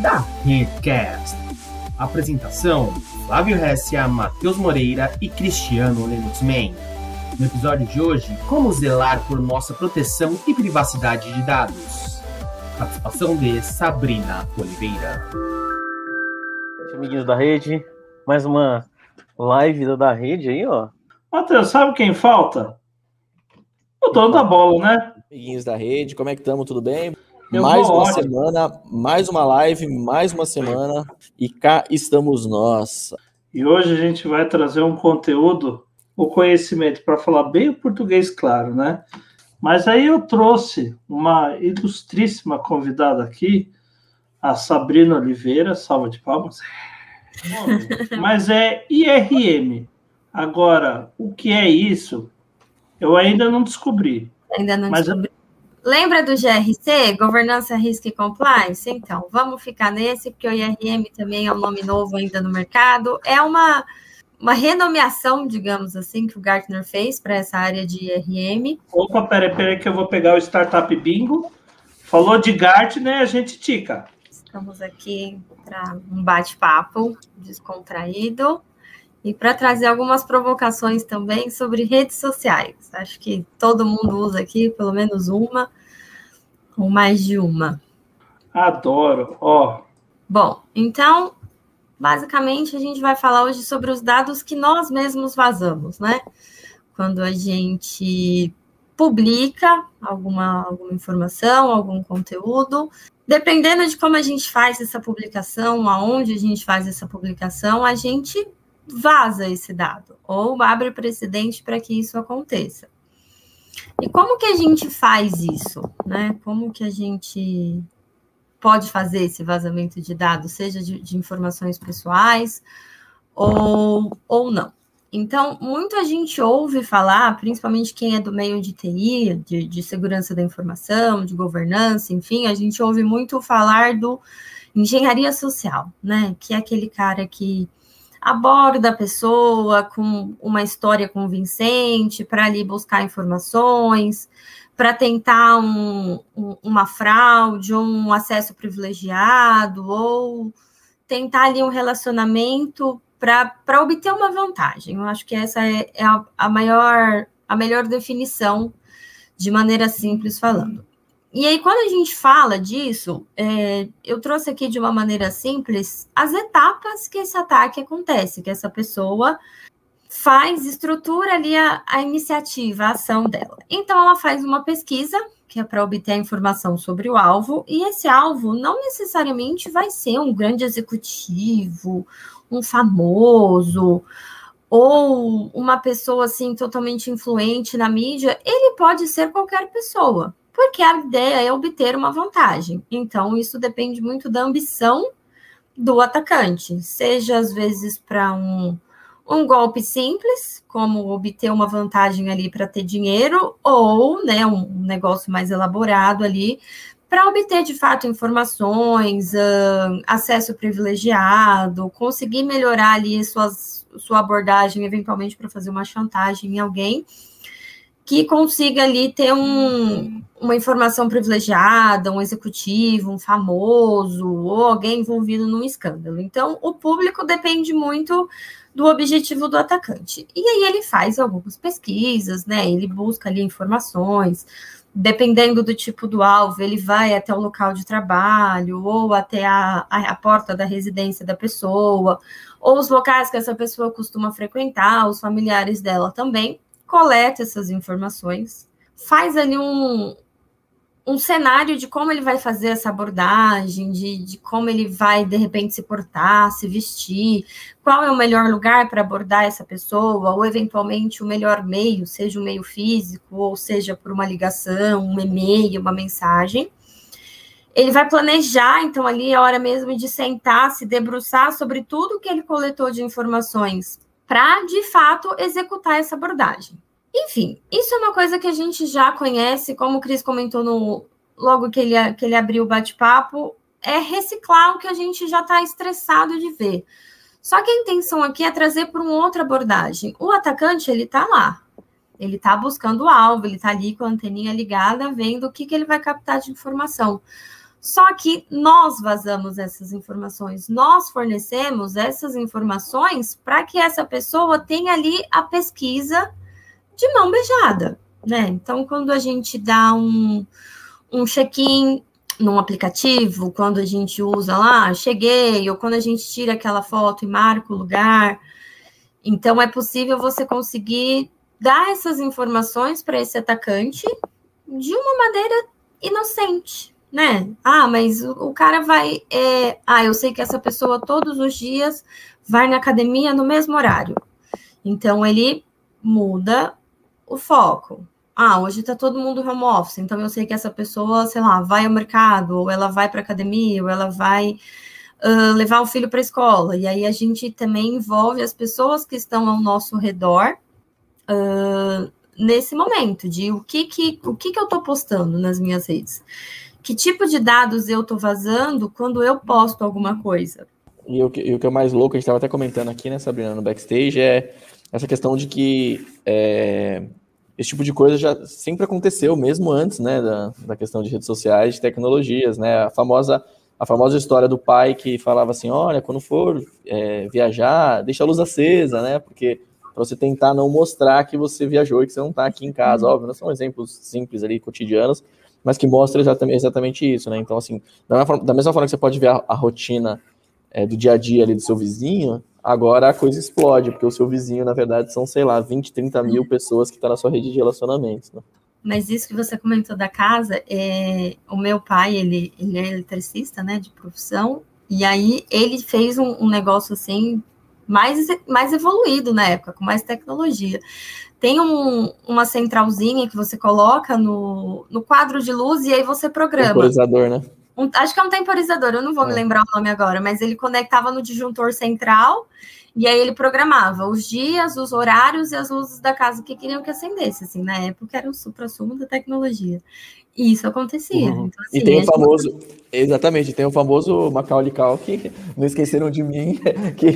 da Redcast. Apresentação: Flávio Hessia, Matheus Moreira e Cristiano Lenuxman. No episódio de hoje, como zelar por nossa proteção e privacidade de dados. Participação de Sabrina Oliveira. Amiguinhos da rede, mais uma live da rede aí, ó. Matheus, sabe quem falta? O dono da bola, né? Amiguinhos da rede, como é que estamos? Tudo bem? Eu mais uma ótimo. semana, mais uma live, mais uma semana e cá estamos nós. E hoje a gente vai trazer um conteúdo, o conhecimento, para falar bem o português, claro, né? Mas aí eu trouxe uma ilustríssima convidada aqui, a Sabrina Oliveira, salva de palmas. Mas é IRM. Agora, o que é isso? Eu ainda não descobri. Ainda não mas descobri. Lembra do GRC, Governança, Risk e Compliance? Então, vamos ficar nesse, porque o IRM também é um nome novo ainda no mercado. É uma, uma renomeação, digamos assim, que o Gartner fez para essa área de IRM. Opa, peraí, peraí, que eu vou pegar o Startup Bingo. Falou de Gartner, a gente tica. Estamos aqui para um bate-papo descontraído e para trazer algumas provocações também sobre redes sociais. Acho que todo mundo usa aqui pelo menos uma ou mais de uma. Adoro, ó. Oh. Bom, então, basicamente a gente vai falar hoje sobre os dados que nós mesmos vazamos, né? Quando a gente publica alguma, alguma informação, algum conteúdo, dependendo de como a gente faz essa publicação, aonde a gente faz essa publicação, a gente vaza esse dado ou abre precedente para que isso aconteça. E como que a gente faz isso, né? Como que a gente pode fazer esse vazamento de dados, seja de, de informações pessoais ou, ou não? Então, muita gente ouve falar, principalmente quem é do meio de TI, de, de segurança da informação, de governança, enfim, a gente ouve muito falar do engenharia social, né? Que é aquele cara que aborda a pessoa com uma história convincente para ali buscar informações, para tentar um, um, uma fraude, um acesso privilegiado, ou tentar ali um relacionamento para obter uma vantagem. Eu acho que essa é, é a, a maior, a melhor definição, de maneira simples falando. E aí, quando a gente fala disso, é, eu trouxe aqui de uma maneira simples as etapas que esse ataque acontece, que essa pessoa faz, estrutura ali a, a iniciativa, a ação dela. Então, ela faz uma pesquisa, que é para obter a informação sobre o alvo, e esse alvo não necessariamente vai ser um grande executivo, um famoso, ou uma pessoa assim totalmente influente na mídia, ele pode ser qualquer pessoa porque a ideia é obter uma vantagem. Então, isso depende muito da ambição do atacante, seja às vezes para um, um golpe simples, como obter uma vantagem ali para ter dinheiro, ou né, um negócio mais elaborado ali para obter de fato informações, uh, acesso privilegiado, conseguir melhorar ali suas, sua abordagem, eventualmente para fazer uma chantagem em alguém que consiga ali ter um, uma informação privilegiada, um executivo, um famoso, ou alguém envolvido num escândalo. Então, o público depende muito do objetivo do atacante. E aí ele faz algumas pesquisas, né? Ele busca ali informações, dependendo do tipo do alvo, ele vai até o local de trabalho, ou até a, a, a porta da residência da pessoa, ou os locais que essa pessoa costuma frequentar, os familiares dela também coleta essas informações, faz ali um, um cenário de como ele vai fazer essa abordagem, de, de como ele vai, de repente, se portar, se vestir, qual é o melhor lugar para abordar essa pessoa, ou eventualmente o melhor meio, seja um meio físico, ou seja por uma ligação, um e-mail, uma mensagem. Ele vai planejar, então, ali a hora mesmo de sentar, se debruçar sobre tudo que ele coletou de informações para, de fato, executar essa abordagem. Enfim, isso é uma coisa que a gente já conhece, como o Cris comentou no logo que ele, que ele abriu o bate-papo, é reciclar o que a gente já está estressado de ver. Só que a intenção aqui é trazer para uma outra abordagem. O atacante, ele está lá. Ele está buscando o alvo, ele está ali com a anteninha ligada, vendo o que, que ele vai captar de informação. Só que nós vazamos essas informações, nós fornecemos essas informações para que essa pessoa tenha ali a pesquisa de mão beijada, né? Então, quando a gente dá um, um check-in num aplicativo, quando a gente usa lá, cheguei, ou quando a gente tira aquela foto e marca o lugar, então é possível você conseguir dar essas informações para esse atacante de uma maneira inocente, né? Ah, mas o, cara vai. É, ah, eu sei que essa pessoa todos os dias vai na academia no mesmo horário. Então ele muda o foco. Ah, hoje está todo mundo home office, então eu sei que essa pessoa, sei lá, vai ao mercado, ou ela vai para academia, ou ela vai uh, levar o filho para a escola. E aí a gente também envolve as pessoas que estão ao nosso redor uh, nesse momento, de o que, que, o que, que eu estou postando nas minhas redes. Que tipo de dados eu estou vazando quando eu posto alguma coisa? E o que, e o que é mais louco, a gente estava até comentando aqui, né, Sabrina, no backstage, é essa questão de que é, esse tipo de coisa já sempre aconteceu, mesmo antes, né, da, da questão de redes sociais, de tecnologias, né, a famosa, a famosa história do pai que falava assim, olha, quando for é, viajar, deixa a luz acesa, né, porque para você tentar não mostrar que você viajou e que você não está aqui em casa, uhum. óbvio, não são exemplos simples ali, cotidianos, mas que mostra exatamente, exatamente isso, né? Então, assim, da mesma forma, da mesma forma que você pode ver a, a rotina é, do dia a dia ali do seu vizinho, agora a coisa explode, porque o seu vizinho, na verdade, são, sei lá, 20, 30 mil pessoas que estão tá na sua rede de relacionamentos, né? Mas isso que você comentou da casa, é, o meu pai, ele, ele é eletricista, né, de profissão, e aí ele fez um, um negócio assim mais, mais evoluído na época, com mais tecnologia. Tem um, uma centralzinha que você coloca no, no quadro de luz e aí você programa. Temporizador, né? Um, acho que é um temporizador, eu não vou é. me lembrar o nome agora, mas ele conectava no disjuntor central e aí ele programava os dias, os horários e as luzes da casa que queriam que acendesse. Assim, na época era o supra-sumo da tecnologia. E isso acontecia. Uhum. Então, assim, e tem o famoso, gente... exatamente, tem o famoso Macaulay Culkin, não esqueceram de mim, que,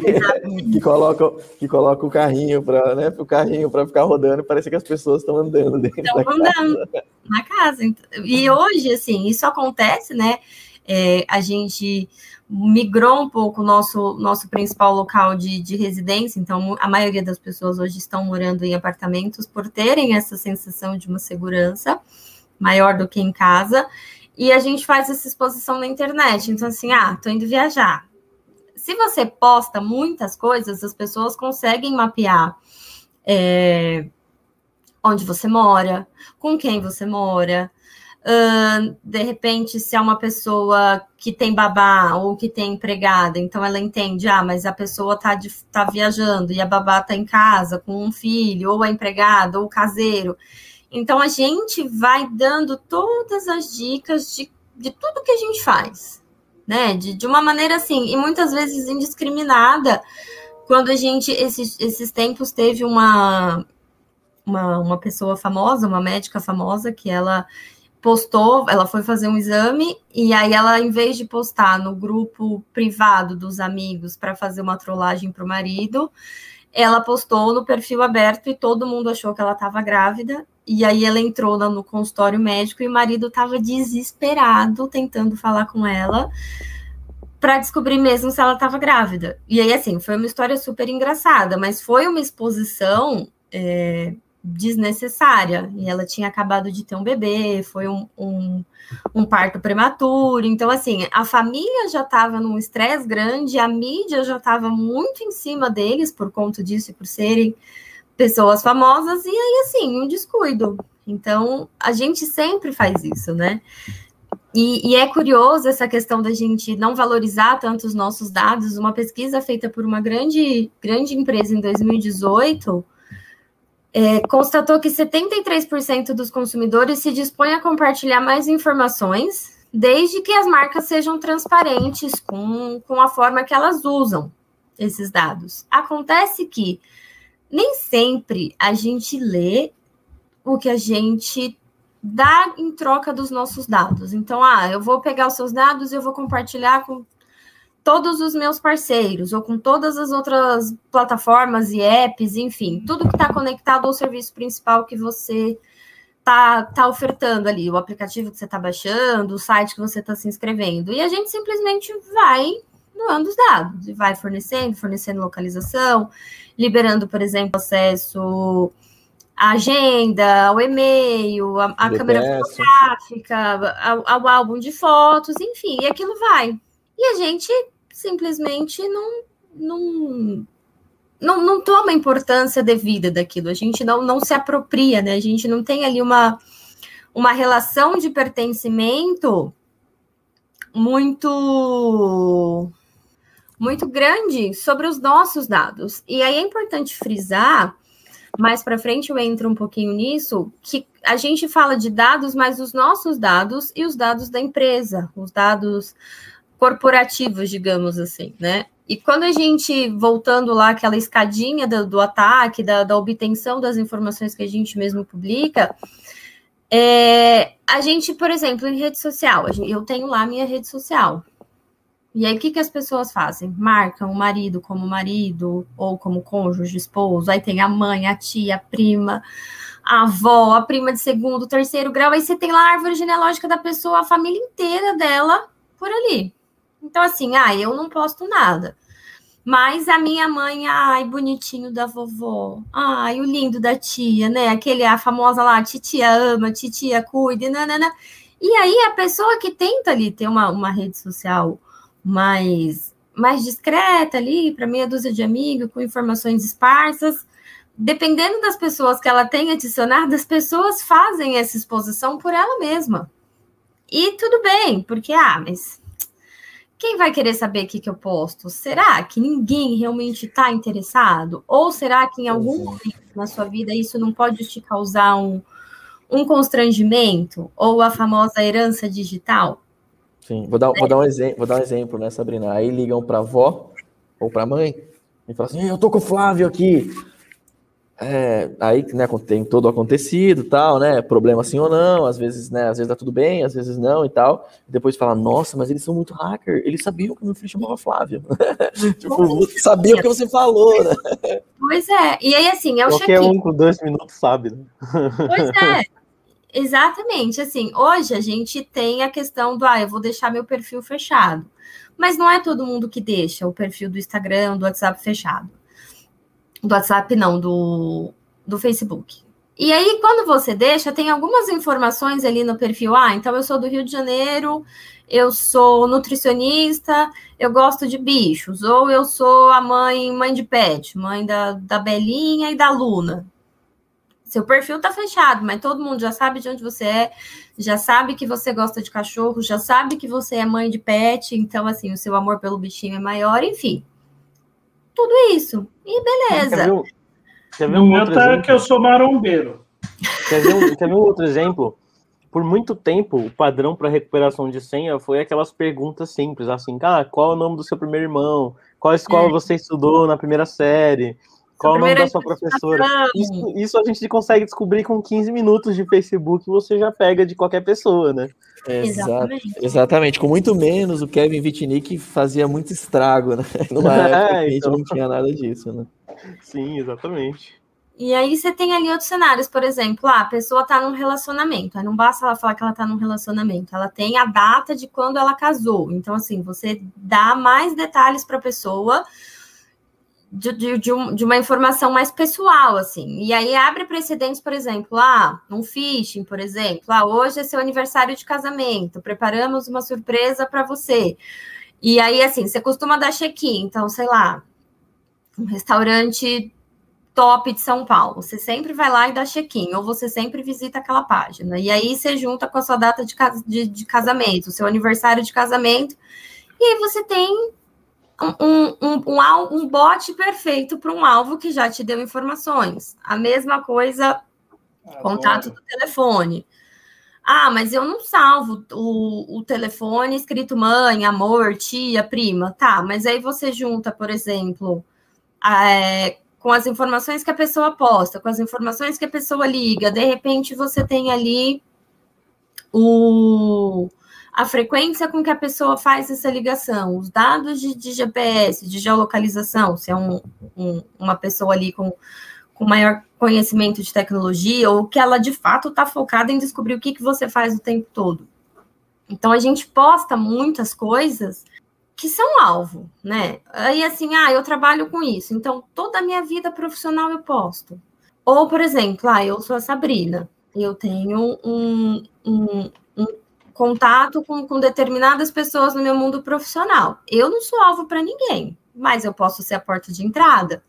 que, coloca, que coloca o carrinho para né, o carrinho para ficar rodando, parece que as pessoas estão andando dentro estão da andando casa. na casa. E hoje, assim, isso acontece, né? É, a gente migrou um pouco o nosso, nosso principal local de, de residência, então a maioria das pessoas hoje estão morando em apartamentos por terem essa sensação de uma segurança maior do que em casa. E a gente faz essa exposição na internet. Então, assim, ah, tô indo viajar. Se você posta muitas coisas, as pessoas conseguem mapear é, onde você mora, com quem você mora. Uh, de repente, se é uma pessoa que tem babá ou que tem empregada, então ela entende, ah, mas a pessoa tá, de, tá viajando e a babá tá em casa com um filho, ou a empregada, ou o caseiro. Então a gente vai dando todas as dicas de, de tudo que a gente faz, né? De, de uma maneira assim, e muitas vezes indiscriminada. Quando a gente, esses, esses tempos, teve uma, uma, uma pessoa famosa, uma médica famosa, que ela postou, ela foi fazer um exame e aí ela, em vez de postar no grupo privado dos amigos para fazer uma trollagem para o marido, ela postou no perfil aberto e todo mundo achou que ela estava grávida. E aí ela entrou no consultório médico e o marido estava desesperado tentando falar com ela para descobrir mesmo se ela estava grávida. E aí, assim, foi uma história super engraçada, mas foi uma exposição é, desnecessária. E ela tinha acabado de ter um bebê, foi um, um, um parto prematuro. Então, assim, a família já estava num estresse grande, a mídia já estava muito em cima deles por conta disso e por serem pessoas famosas, e aí, assim, um descuido. Então, a gente sempre faz isso, né? E, e, é curioso essa questão da gente não valorizar tanto os nossos dados. Uma pesquisa feita por uma grande, grande empresa em 2018 é, constatou que 73% dos consumidores se dispõem a compartilhar mais informações, desde que as marcas sejam transparentes com, com a forma que elas usam esses dados. Acontece que nem sempre a gente lê o que a gente dá em troca dos nossos dados. Então, ah, eu vou pegar os seus dados e eu vou compartilhar com todos os meus parceiros, ou com todas as outras plataformas e apps, enfim, tudo que está conectado ao serviço principal que você está tá ofertando ali, o aplicativo que você está baixando, o site que você está se inscrevendo. E a gente simplesmente vai doando os dados e vai fornecendo, fornecendo localização, liberando, por exemplo, acesso à agenda, ao e-mail, à, à câmera fotográfica, ao, ao álbum de fotos, enfim, e aquilo vai. E a gente simplesmente não, não não, não toma importância devida daquilo, a gente não, não se apropria, né? A gente não tem ali uma, uma relação de pertencimento muito muito grande sobre os nossos dados. E aí é importante frisar, mais para frente eu entro um pouquinho nisso, que a gente fala de dados, mas os nossos dados e os dados da empresa, os dados corporativos, digamos assim, né? E quando a gente, voltando lá, aquela escadinha do, do ataque, da, da, obtenção das informações que a gente mesmo publica, é, a gente, por exemplo, em rede social, eu tenho lá minha rede social. E aí, o que, que as pessoas fazem? Marcam o marido como marido, ou como cônjuge, esposo, aí tem a mãe, a tia, a prima, a avó, a prima de segundo, terceiro grau, aí você tem lá a árvore genealógica da pessoa, a família inteira dela por ali. Então, assim, ah, eu não posto nada. Mas a minha mãe, ai, bonitinho da vovó, ai, o lindo da tia, né? Aquele, a famosa lá, titia ama, titia cuida, nanana. E aí a pessoa que tenta ali ter uma, uma rede social mais, mais discreta ali, para meia dúzia de amigos, com informações esparsas, dependendo das pessoas que ela tem adicionado, as pessoas fazem essa exposição por ela mesma. E tudo bem, porque, ah, mas quem vai querer saber o que, que eu posto? Será que ninguém realmente está interessado? Ou será que em algum uhum. momento na sua vida isso não pode te causar um, um constrangimento? Ou a famosa herança digital? Sim, vou dar, vou dar, um, exemplo, vou dar um exemplo, né, Sabrina? Aí ligam para a avó ou para a mãe e falam assim: eu tô com o Flávio aqui. É, aí, né, tem todo o acontecido, tal, né, problema sim ou não, às vezes, né, às vezes dá tudo bem, às vezes não e tal, e depois fala, nossa, mas eles são muito hacker, eles sabiam que o meu filho chamava Flávio, tipo, sabiam o que você falou, né? Pois é, e aí assim, é o Qualquer um com dois minutos sabe, né? Pois é, exatamente, assim, hoje a gente tem a questão do, ah, eu vou deixar meu perfil fechado, mas não é todo mundo que deixa o perfil do Instagram, do WhatsApp fechado do WhatsApp, não, do, do Facebook. E aí, quando você deixa, tem algumas informações ali no perfil. Ah, então eu sou do Rio de Janeiro, eu sou nutricionista, eu gosto de bichos, ou eu sou a mãe, mãe de pet, mãe da, da Belinha e da Luna. Seu perfil tá fechado, mas todo mundo já sabe de onde você é, já sabe que você gosta de cachorro, já sabe que você é mãe de pet, então assim, o seu amor pelo bichinho é maior, enfim tudo isso. E beleza. Quer ver, quer ver um meu tá exemplo? que eu sou marombeiro. Quer ver, um, quer ver um outro exemplo? Por muito tempo, o padrão para recuperação de senha foi aquelas perguntas simples, assim, ah, qual é o nome do seu primeiro irmão? Qual escola é. você estudou na primeira série? Qual o nome da sua professora? Isso, isso, a gente consegue descobrir com 15 minutos de Facebook, você já pega de qualquer pessoa, né? Exatamente. Exatamente. Com muito menos, o Kevin Vitnick fazia muito estrago, né? Numa época é, a gente então... não tinha nada disso, né? Sim, exatamente. E aí você tem ali outros cenários, por exemplo, ah, a pessoa está num relacionamento, aí não basta ela falar que ela está num relacionamento, ela tem a data de quando ela casou. Então, assim, você dá mais detalhes para a pessoa de, de, de, um, de, uma informação mais pessoal, assim. E aí abre precedentes, por exemplo, ah, um phishing, por exemplo, ah, hoje é seu aniversário de casamento, preparamos uma surpresa para você. E aí, assim, você costuma dar check-in, então, sei lá, um restaurante top de São Paulo. Você sempre vai lá e dá check-in, ou você sempre visita aquela página. E aí você junta com a sua data de, de, de casamento, seu aniversário de casamento, e aí você tem um, um, um, um bot perfeito para um alvo que já te deu informações. A mesma coisa, ah, contato do telefone. Ah, mas eu não salvo o, o telefone escrito mãe, amor, tia, prima. Tá, mas aí você junta, por exemplo, é, com as informações que a pessoa posta, com as informações que a pessoa liga, de repente você tem ali o a frequência com que a pessoa faz essa ligação, os dados de, de GPS, de geolocalização, se é um, um, uma pessoa ali com, com maior conhecimento de tecnologia ou que ela de fato está focada em descobrir o que, que você faz o tempo todo. Então a gente posta muitas coisas que são alvo, né? Aí assim, ah, eu trabalho com isso, então toda a minha vida profissional eu posto. Ou, por exemplo, ah, eu sou a Sabrina, eu tenho um, um, um contato com, com determinadas pessoas no meu mundo profissional. Eu não sou alvo para ninguém, mas eu posso ser a porta de entrada.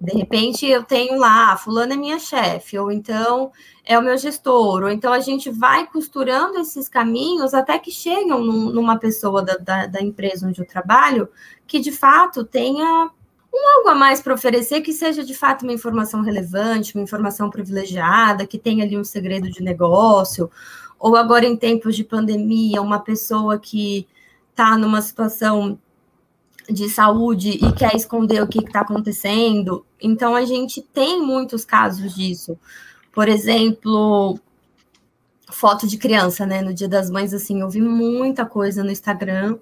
De repente eu tenho lá, fulano é minha chefe, ou então é o meu gestor, ou então a gente vai costurando esses caminhos até que chegam num, numa pessoa da, da, da, empresa onde eu trabalho que de fato tenha um algo a mais para oferecer que seja de fato uma informação relevante, uma informação privilegiada, que tenha ali um segredo de negócio, ou agora em tempos de pandemia, uma pessoa que está numa situação de saúde e quer esconder o que está acontecendo. Então, a gente tem muitos casos disso. Por exemplo, foto de criança, né? No Dia das Mães, assim, eu vi muita coisa no Instagram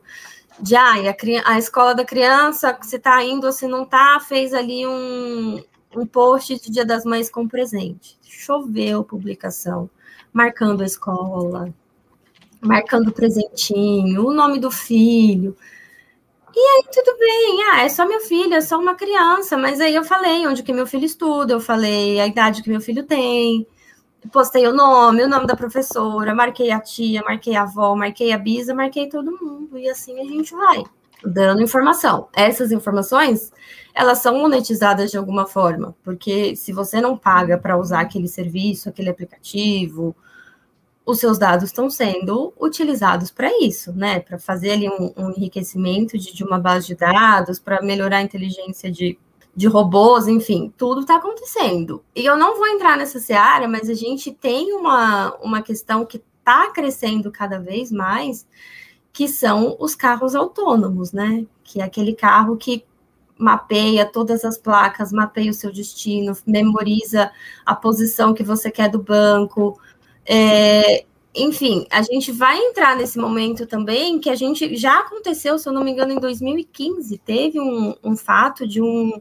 de ah, a, a escola da criança, se está indo ou se não está, fez ali um, um post de Dia das Mães com presente. Choveu publicação, marcando a escola, marcando o presentinho, o nome do filho. E aí, tudo bem, ah, é só meu filho, é só uma criança, mas aí eu falei onde que meu filho estuda, eu falei a idade que meu filho tem, postei o nome, o nome da professora, marquei a tia, marquei a avó, marquei a bisa, marquei todo mundo, e assim a gente vai dando informação. Essas informações, elas são monetizadas de alguma forma, porque se você não paga para usar aquele serviço, aquele aplicativo, os seus dados estão sendo utilizados para isso, né? Para fazer ali um, um enriquecimento de, de, uma base de dados, para melhorar a inteligência de, de robôs, enfim, tudo está acontecendo. E eu não vou entrar nessa seara, mas a gente tem uma, uma questão que está crescendo cada vez mais, que são os carros autônomos, né? Que é aquele carro que mapeia todas as placas, mapeia o seu destino, memoriza a posição que você quer do banco, é, enfim, a gente vai entrar nesse momento também que a gente já aconteceu, se eu não me engano, em 2015, teve um, um fato de um,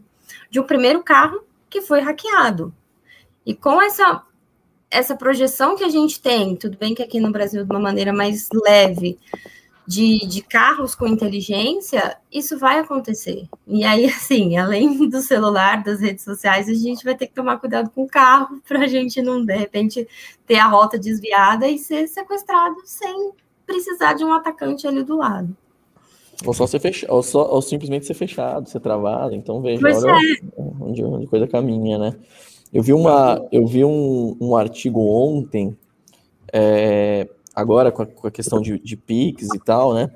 de um primeiro carro que foi hackeado. E com essa, essa projeção que a gente tem, tudo bem que aqui no Brasil de uma maneira mais leve, de, de carros com inteligência, isso vai acontecer. E aí, assim, além do celular, das redes sociais, a gente vai ter que tomar cuidado com o carro para a gente não, de repente, ter a rota desviada e ser sequestrado sem precisar de um atacante ali do lado. Ou só ser fechado, ou, só, ou simplesmente ser fechado, ser travado. Então veja olha é. onde, onde coisa caminha, né? Eu vi, uma, eu vi um, um artigo ontem é, agora com a, com a questão de, de PIX e tal, né?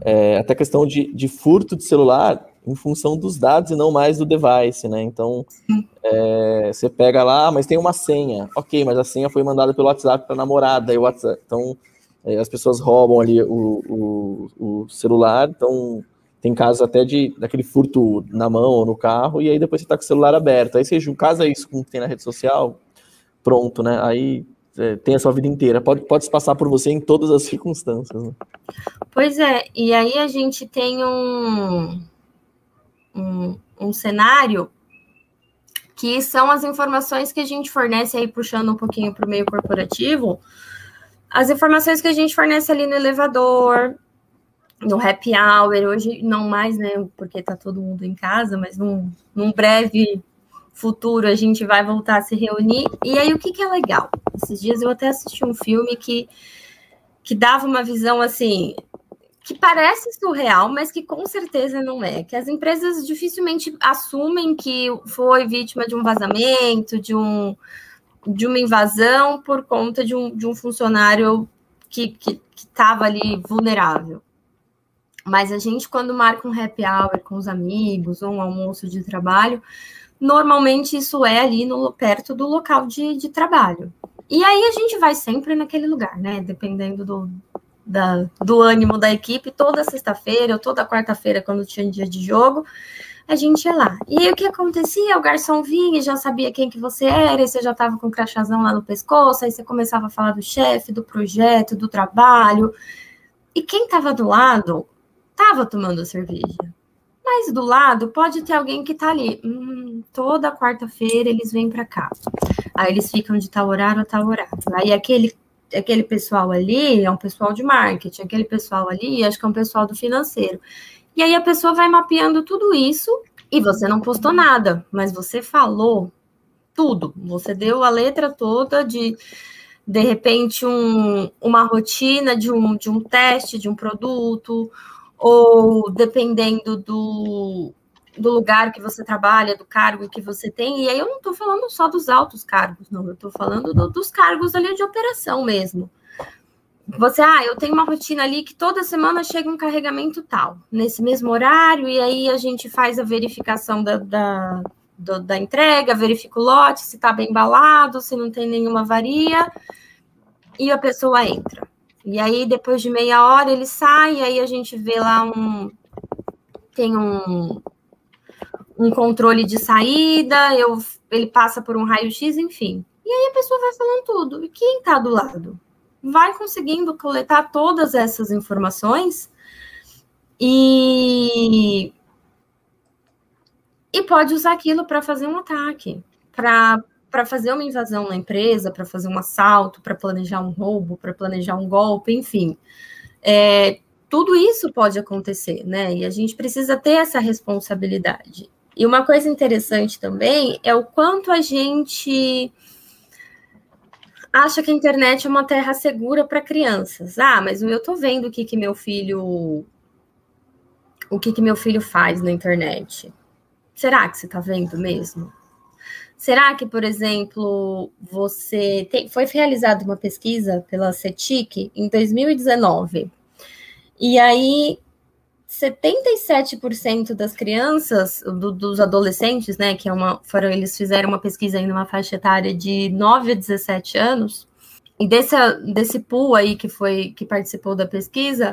É, até questão de, de furto de celular em função dos dados e não mais do device, né? Então, é, você pega lá, mas tem uma senha. Ok, mas a senha foi mandada pelo WhatsApp para namorada e o WhatsApp. Então, é, as pessoas roubam ali o, o, o, celular. Então, tem casos até de daquele furto na mão ou no carro, e aí depois você está com o celular aberto. Aí você casa isso com o que tem na rede social, pronto, né? Aí tem a sua vida inteira. Pode, pode se passar por você em todas as circunstâncias. Né? Pois é, e aí a gente tem um, um, um cenário que são as informações que a gente fornece aí, puxando um pouquinho para o meio corporativo, as informações que a gente fornece ali no elevador, no happy hour, hoje não mais, né, porque está todo mundo em casa, mas num, num breve futuro a gente vai voltar a se reunir. E aí, o que, que é legal? Esses dias eu até assisti um filme que, que dava uma visão assim. Que parece surreal, mas que com certeza não é. Que as empresas dificilmente assumem que foi vítima de um vazamento, de, um, de uma invasão por conta de um, de um funcionário que estava ali vulnerável. Mas a gente, quando marca um happy hour com os amigos ou um almoço de trabalho, normalmente isso é ali no, perto do local de, de trabalho. E aí a gente vai sempre naquele lugar, né? Dependendo do, da, do ânimo da equipe, toda sexta-feira ou toda quarta-feira, quando tinha dia de jogo, a gente ia lá. E aí o que acontecia? O garçom vinha e já sabia quem que você era, e você já estava com o crachazão lá no pescoço, aí você começava a falar do chefe, do projeto, do trabalho. E quem estava do lado estava tomando cerveja Mas do lado pode ter alguém que tá ali. Hum, toda quarta-feira eles vêm para cá. Aí eles ficam de tal horário a tal horário. Aí aquele, aquele pessoal ali é um pessoal de marketing, aquele pessoal ali acho que é um pessoal do financeiro. E aí a pessoa vai mapeando tudo isso e você não postou nada, mas você falou tudo. Você deu a letra toda de de repente um, uma rotina de um, de um teste de um produto, ou dependendo do, do lugar que você trabalha, do cargo que você tem, e aí eu não estou falando só dos altos cargos, não, eu estou falando do, dos cargos ali de operação mesmo. Você, ah, eu tenho uma rotina ali que toda semana chega um carregamento tal, nesse mesmo horário, e aí a gente faz a verificação da, da, do, da entrega, verifica o lote, se está bem embalado, se não tem nenhuma avaria, e a pessoa entra. E aí, depois de meia hora, ele sai, e aí a gente vê lá um. Tem um, um controle de saída, eu, ele passa por um raio-x, enfim. E aí a pessoa vai falando tudo. E quem está do lado? Vai conseguindo coletar todas essas informações e, e pode usar aquilo para fazer um ataque, para para fazer uma invasão na empresa, para fazer um assalto, para planejar um roubo, para planejar um golpe, enfim. É, tudo isso pode acontecer, né? E a gente precisa ter essa responsabilidade. E uma coisa interessante também é o quanto a gente acha que a internet é uma terra segura para crianças. Ah, mas eu tô vendo o que que meu filho o que que meu filho faz na internet. Será que você tá vendo mesmo? Será que, por exemplo, você tem, foi realizada uma pesquisa pela CETIC em 2019 e aí 77% das crianças, do, dos adolescentes, né, que é uma, foram, eles fizeram uma pesquisa em uma faixa etária de 9 a 17 anos, e desse, desse pool aí que foi que participou da pesquisa,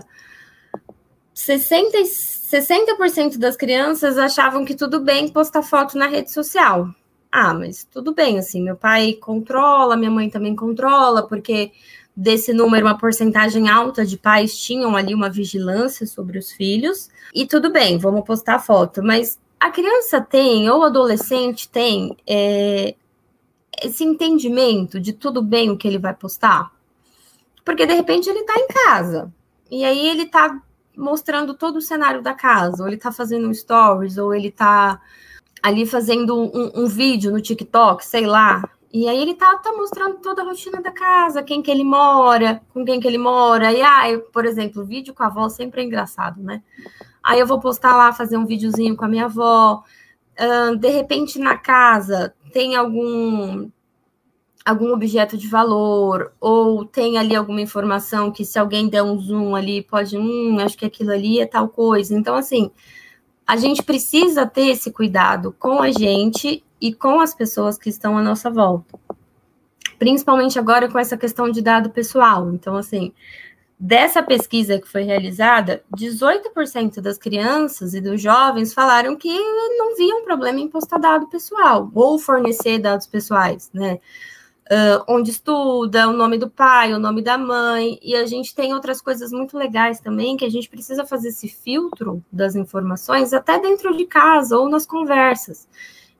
60, 60% das crianças achavam que tudo bem postar foto na rede social. Ah, mas tudo bem, assim, meu pai controla, minha mãe também controla, porque desse número, uma porcentagem alta de pais tinham ali uma vigilância sobre os filhos. E tudo bem, vamos postar a foto, mas a criança tem, ou o adolescente tem, é, esse entendimento de tudo bem o que ele vai postar? Porque de repente ele está em casa, e aí ele está mostrando todo o cenário da casa, ou ele está fazendo stories, ou ele está ali fazendo um, um, vídeo no TikTok, sei lá. E aí ele tá, tá mostrando toda a rotina da casa, quem que ele mora, com quem que ele mora. E aí, ah, por exemplo, vídeo com a avó sempre é engraçado, né? Aí eu vou postar lá, fazer um videozinho com a minha avó. Uh, de repente na casa tem algum algum objeto de valor, ou tem ali alguma informação que se alguém der um zoom ali, pode, hum, acho que aquilo ali é tal coisa. Então, assim, a gente precisa ter esse cuidado com a gente e com as pessoas que estão à nossa volta. Principalmente agora com essa questão de dado pessoal. Então, assim, dessa pesquisa que foi realizada, 18% das crianças e dos jovens falaram que não viam problema em postar dado pessoal ou fornecer dados pessoais, né? Uh, onde estuda, o nome do pai, o nome da mãe, e a gente tem outras coisas muito legais também, que a gente precisa fazer esse filtro das informações até dentro de casa ou nas conversas.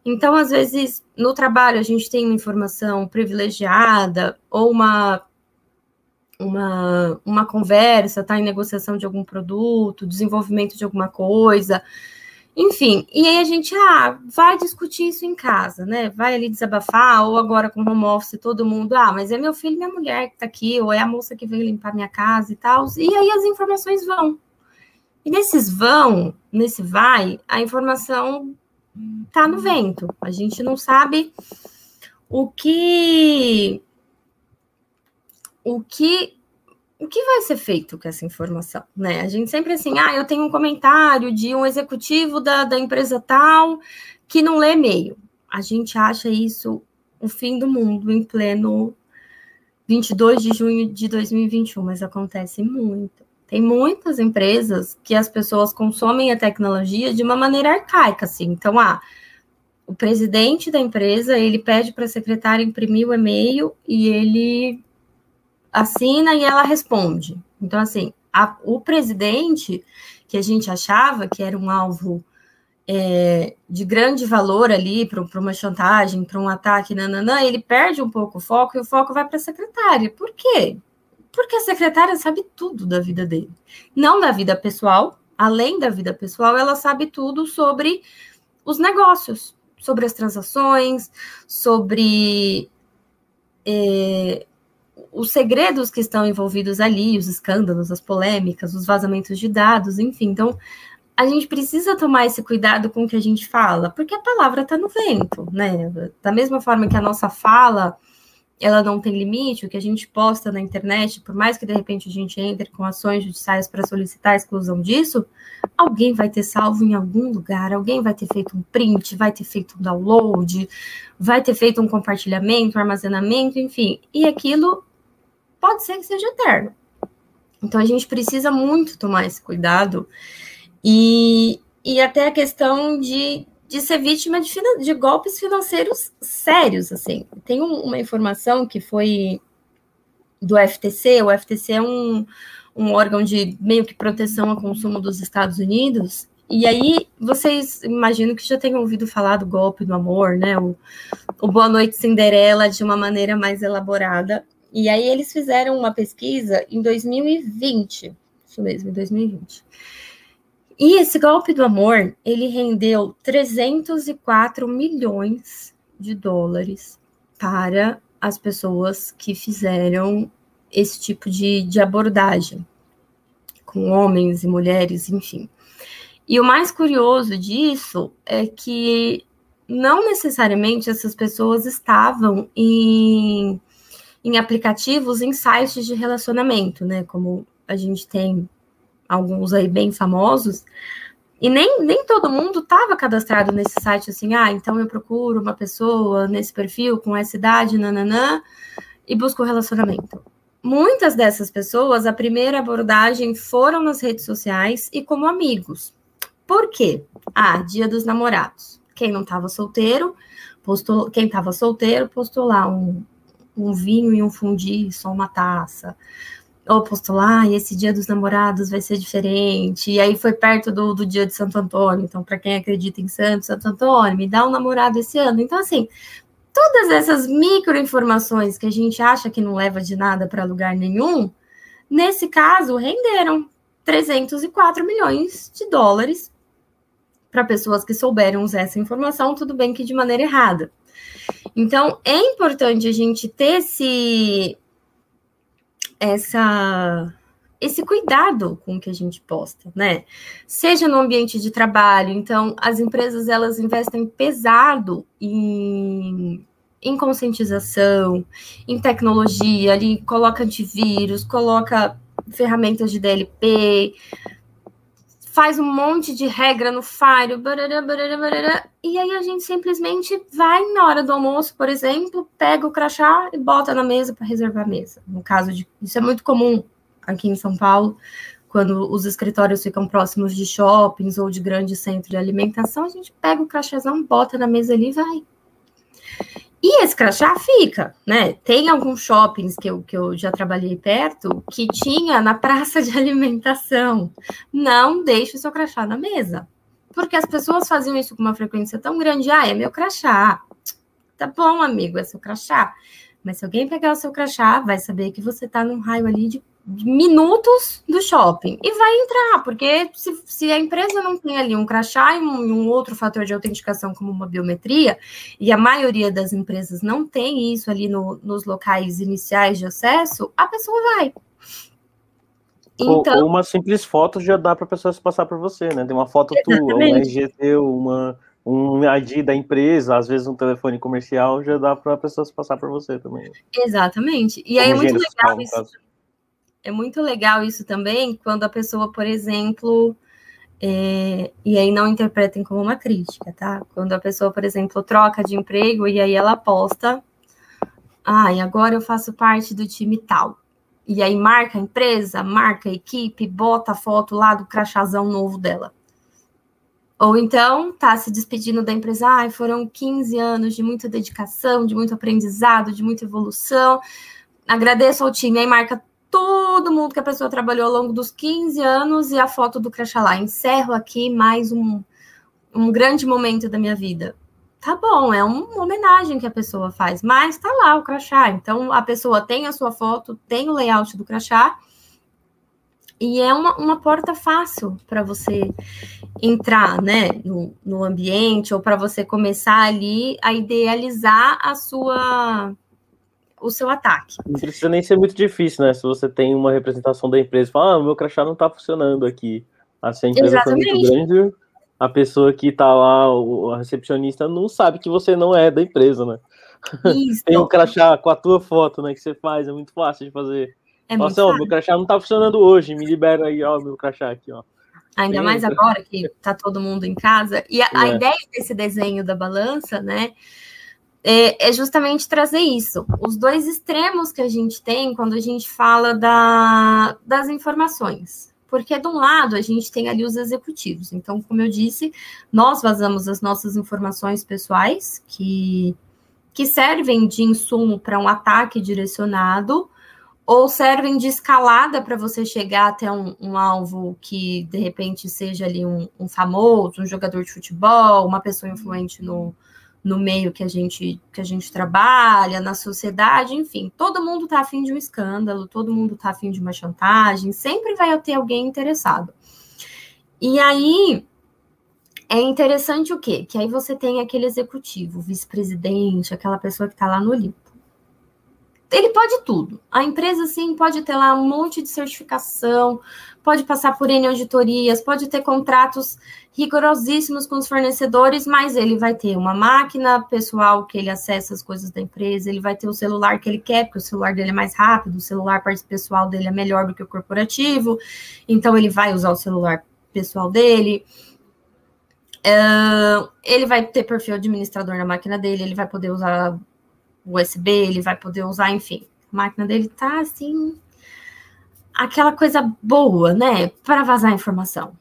Então, às vezes, no trabalho a gente tem uma informação privilegiada ou uma uma, uma conversa, está em negociação de algum produto, desenvolvimento de alguma coisa, enfim, e aí a gente, ah, vai discutir isso em casa, né? Vai ali desabafar, ou agora com home office, todo mundo, ah, mas é meu filho e minha mulher que tá aqui, ou é a moça que veio limpar minha casa e tal. E aí as informações vão. E nesses vão, nesse vai, a informação tá no vento. A gente não sabe o que o que o que vai ser feito com essa informação, né? A gente sempre assim, ah, eu tenho um comentário de um executivo da, da empresa tal que não lê e-mail. A gente acha isso o fim do mundo em pleno 22 de junho de 2021, mas acontece muito. Tem muitas empresas que as pessoas consomem a tecnologia de uma maneira arcaica, assim. Então, ah, o presidente da empresa, ele pede para a secretária imprimir o e-mail e ele assina e ela responde. Então, assim, a, o presidente, que a gente achava que era um alvo é, de grande valor ali para uma chantagem, para um ataque, nananã, ele perde um pouco o foco e o foco vai para a secretária. Por quê? Porque a secretária sabe tudo da vida dele. Não da vida pessoal, além da vida pessoal, ela sabe tudo sobre os negócios, sobre as transações, sobre é, os segredos que estão envolvidos ali, os escândalos, as polêmicas, os vazamentos de dados, enfim. Então, a gente precisa tomar esse cuidado com o que a gente fala, porque a palavra está no vento, né? Da mesma forma que a nossa fala, ela não tem limite, o que a gente posta na internet, por mais que de repente a gente entre com ações judiciais para solicitar a exclusão disso, alguém vai ter salvo em algum lugar, alguém vai ter feito um print, vai ter feito um download, vai ter feito um compartilhamento, um armazenamento, enfim, e aquilo pode ser que seja eterno. Então a gente precisa muito tomar esse cuidado e, e até a questão de, de ser vítima de, de golpes financeiros sérios, assim. Tem um, uma informação que foi do FTC, o FTC é um, um órgão de meio que proteção ao consumo dos Estados Unidos, e aí, vocês imagino que já tenham ouvido falar do golpe do amor, né? O, o Boa Noite Cinderela de uma maneira mais elaborada. E aí, eles fizeram uma pesquisa em 2020, isso mesmo, em 2020. E esse golpe do amor, ele rendeu 304 milhões de dólares para as pessoas que fizeram esse tipo de, de abordagem, com homens e mulheres, enfim. E o mais curioso disso é que não necessariamente essas pessoas estavam em, em aplicativos, em sites de relacionamento, né? Como a gente tem alguns aí bem famosos, e nem, nem todo mundo estava cadastrado nesse site assim, ah, então eu procuro uma pessoa nesse perfil com essa idade, nananã, e busco relacionamento. Muitas dessas pessoas, a primeira abordagem foram nas redes sociais e como amigos. Por quê? Ah, dia dos namorados. Quem não estava solteiro, postou, quem estava solteiro postou lá um, um vinho e um fundi, só uma taça ou postular, e esse dia dos namorados vai ser diferente, e aí foi perto do, do dia de Santo Antônio, então para quem acredita em Santo, Santo Antônio, me dá um namorado esse ano. Então, assim, todas essas micro informações que a gente acha que não leva de nada para lugar nenhum, nesse caso, renderam 304 milhões de dólares para pessoas que souberam usar essa informação, tudo bem que de maneira errada. Então, é importante a gente ter esse, essa esse cuidado com o que a gente posta, né? Seja no ambiente de trabalho, então as empresas elas investem pesado em, em conscientização, em tecnologia, ali coloca antivírus, coloca ferramentas de DLP, faz um monte de regra no Fire, barará, barará, barará, e aí a gente simplesmente vai na hora do almoço, por exemplo, pega o crachá e bota na mesa para reservar a mesa. No caso de isso é muito comum aqui em São Paulo, quando os escritórios ficam próximos de shoppings ou de grandes centros de alimentação, a gente pega o crachazão, bota na mesa ali e vai. E esse crachá fica, né? Tem alguns shoppings que eu, que eu já trabalhei perto que tinha na praça de alimentação. Não deixe o seu crachá na mesa. Porque as pessoas faziam isso com uma frequência tão grande. Ah, é meu crachá. Tá bom, amigo, é seu crachá. Mas se alguém pegar o seu crachá, vai saber que você está num raio ali de minutos do shopping e vai entrar, porque se, se a empresa não tem ali um crachá e um, um, outro fator de autenticação como uma biometria, e a maioria das empresas não tem isso ali no, nos locais iniciais de acesso, a pessoa vai. Então, ou, ou uma simples foto já dá para a pessoa se passar por você, né? Tem uma foto tua, um RGT, uma, um ID da empresa, às vezes um telefone comercial, já dá para a pessoa se passar por você também. Exatamente. E aí é muito legal isso é muito legal isso também quando a pessoa, por exemplo, é, e aí não interpretem como uma crítica, tá? Quando a pessoa, por exemplo, troca de emprego e aí ela posta, ah, e agora eu faço parte do time tal. E aí marca a empresa, marca a equipe, bota a foto lá do crachazão novo dela. Ou então tá se despedindo da empresa, ah, foram 15 anos de muita dedicação, de muito aprendizado, de muita evolução. Agradeço ao time, aí marca todo mundo que a pessoa trabalhou ao longo dos 15 anos e a foto do crachá lá. Encerro aqui mais um, um grande momento da minha vida. Tá bom, é uma homenagem que a pessoa faz, mas tá lá o crachá. Então a pessoa tem a sua foto, tem o layout do crachá, e é uma, uma porta fácil para você entrar né, no, no ambiente ou para você começar ali a idealizar a sua o seu ataque. Não precisa nem ser muito difícil, né? Se você tem uma representação da empresa e fala, ah, meu crachá não está funcionando aqui. Assim, a empresa foi muito grande, a pessoa que está lá, a recepcionista, não sabe que você não é da empresa, né? Isso. tem um crachá com a tua foto, né? Que você faz, é muito fácil de fazer. É Nossa, ó, meu crachá não tá funcionando hoje, me libera aí, ó, meu crachá aqui, ó. Ainda mais agora que tá todo mundo em casa. E a, é. a ideia desse desenho da balança, né, é, é, justamente trazer isso. Os dois extremos que a gente tem quando a gente fala da, das informações. Porque, de um lado, a gente tem ali os executivos. Então, como eu disse, nós vazamos as nossas informações pessoais, que, que servem de insumo para um ataque direcionado ou servem de escalada para você chegar até um, um, alvo que de repente seja ali um, um, famoso, um jogador de futebol, uma pessoa influente no, no meio que a gente que a gente trabalha, na sociedade, enfim, todo mundo está afim de um escândalo, todo mundo está afim de uma chantagem, sempre vai ter alguém interessado. E aí é interessante o quê? Que aí você tem aquele executivo, vice-presidente, aquela pessoa que está lá no Olimpo ele pode tudo. A empresa, sim, pode ter lá um monte de certificação, pode passar por N auditorias, pode ter contratos rigorosíssimos com os fornecedores, mas ele vai ter uma máquina pessoal que ele acessa as coisas da empresa, ele vai ter o celular que ele quer, porque o celular dele é mais rápido, o celular pessoal dele é melhor do que o corporativo, então ele vai usar o celular pessoal dele. Uh, ele vai ter perfil administrador na máquina dele, ele vai poder usar USB, ele vai poder usar, enfim. A máquina dele tá assim, aquela coisa boa, né, para vazar informação.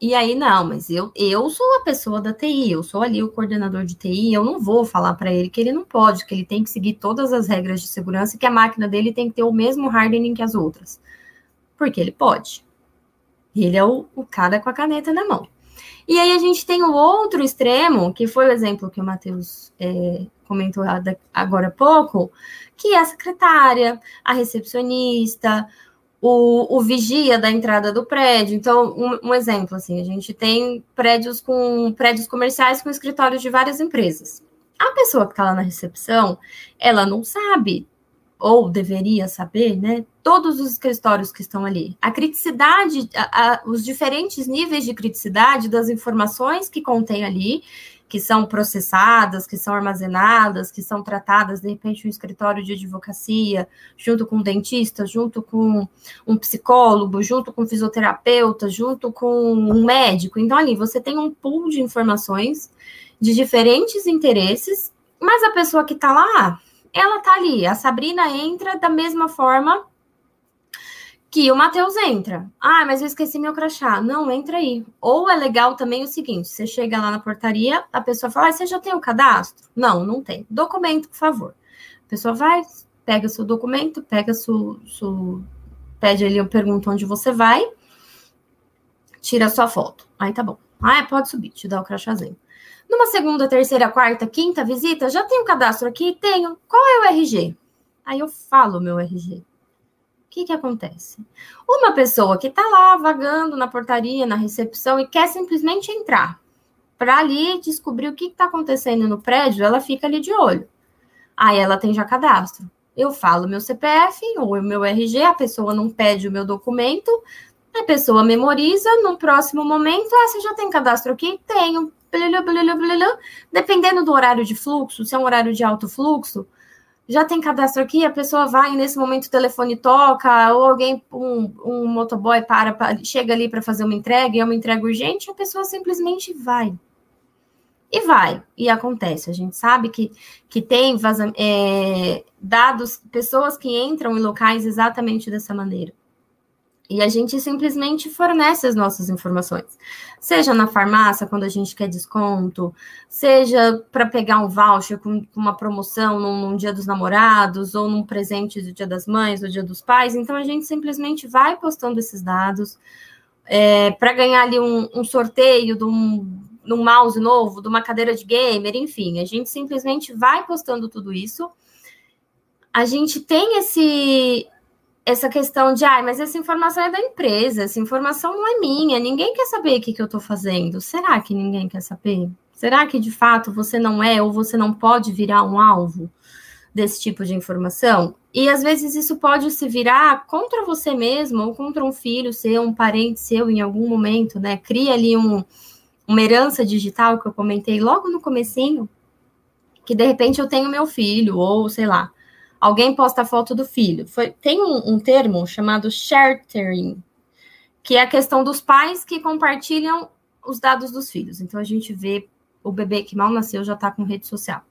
E aí, não, mas eu, eu sou a pessoa da TI, eu sou ali o coordenador de TI, eu não vou falar para ele que ele não pode, que ele tem que seguir todas as regras de segurança e que a máquina dele tem que ter o mesmo hardening que as outras. Porque ele pode. Ele é o, o cara com a caneta na mão. E aí a gente tem o outro extremo, que foi o exemplo que o Matheus é, comentou agora há pouco, que é a secretária, a recepcionista, o, o vigia da entrada do prédio. Então, um, um, exemplo, assim, a gente tem prédios com prédios comerciais com escritórios de várias empresas. A pessoa que está lá na recepção, ela não sabe ou deveria saber, né? Todos os escritórios que estão ali. A criticidade, a, a, os diferentes níveis de criticidade das informações que contém ali, que são processadas, que são armazenadas, que são tratadas, de repente, um escritório de advocacia, junto com um dentista, junto com um psicólogo, junto com um fisioterapeuta, junto com um médico. Então, ali você tem um pool de informações de diferentes interesses, mas a pessoa que está lá ela tá ali. A Sabrina entra da mesma forma que o Matheus entra. Ah, mas eu esqueci meu crachá. Não, entra aí. Ou é legal também o seguinte: você chega lá na portaria, a pessoa fala, ah, você já tem o cadastro? Não, não tem. Documento, por favor. A pessoa vai, pega seu documento, pega seu, seu pede ali, eu pergunto onde você vai, tira sua foto. Aí tá bom. Ah, pode subir, te dá o crachazinho. Numa segunda, terceira, quarta, quinta visita, já tenho cadastro aqui? Tenho. Qual é o RG? Aí eu falo meu RG. O que, que acontece? Uma pessoa que está lá vagando na portaria, na recepção e quer simplesmente entrar para ali descobrir o que está acontecendo no prédio, ela fica ali de olho. Aí ela tem já cadastro. Eu falo meu CPF ou meu RG, a pessoa não pede o meu documento, a pessoa memoriza, no próximo momento, ah, você já tem cadastro aqui? Tenho dependendo do horário de fluxo, se é um horário de alto fluxo, já tem cadastro aqui, a pessoa vai, nesse momento o telefone toca, ou alguém, um, um motoboy para, chega ali para fazer uma entrega, e é uma entrega urgente, a pessoa simplesmente vai. E vai, e acontece. A gente sabe que, que tem é, dados, pessoas que entram em locais exatamente dessa maneira. E a gente simplesmente fornece as nossas informações. Seja na farmácia, quando a gente quer desconto, seja para pegar um voucher com, uma promoção num, num, dia dos namorados, ou num presente do dia das mães, do dia dos pais. Então, a gente simplesmente vai postando esses dados é, para ganhar ali um, um sorteio de um, num mouse novo, de uma cadeira de gamer, enfim, a gente simplesmente vai postando tudo isso. A gente tem esse essa questão de, ah, mas essa informação é da empresa, essa informação não é minha, ninguém quer saber o que, que eu estou fazendo. Será que ninguém quer saber? Será que de fato você não é ou você não pode virar um alvo desse tipo de informação? E às vezes isso pode se virar contra você mesmo ou contra um filho seu, um parente seu em algum momento, né? Cria ali um, uma herança digital que eu comentei logo no comecinho, que de repente eu tenho meu filho, ou sei lá, alguém posta a foto do filho. Foi, tem um, um termo chamado sharing, que é a questão dos pais que compartilham os dados dos filhos. Então a gente vê o bebê que mal nasceu já está com rede social.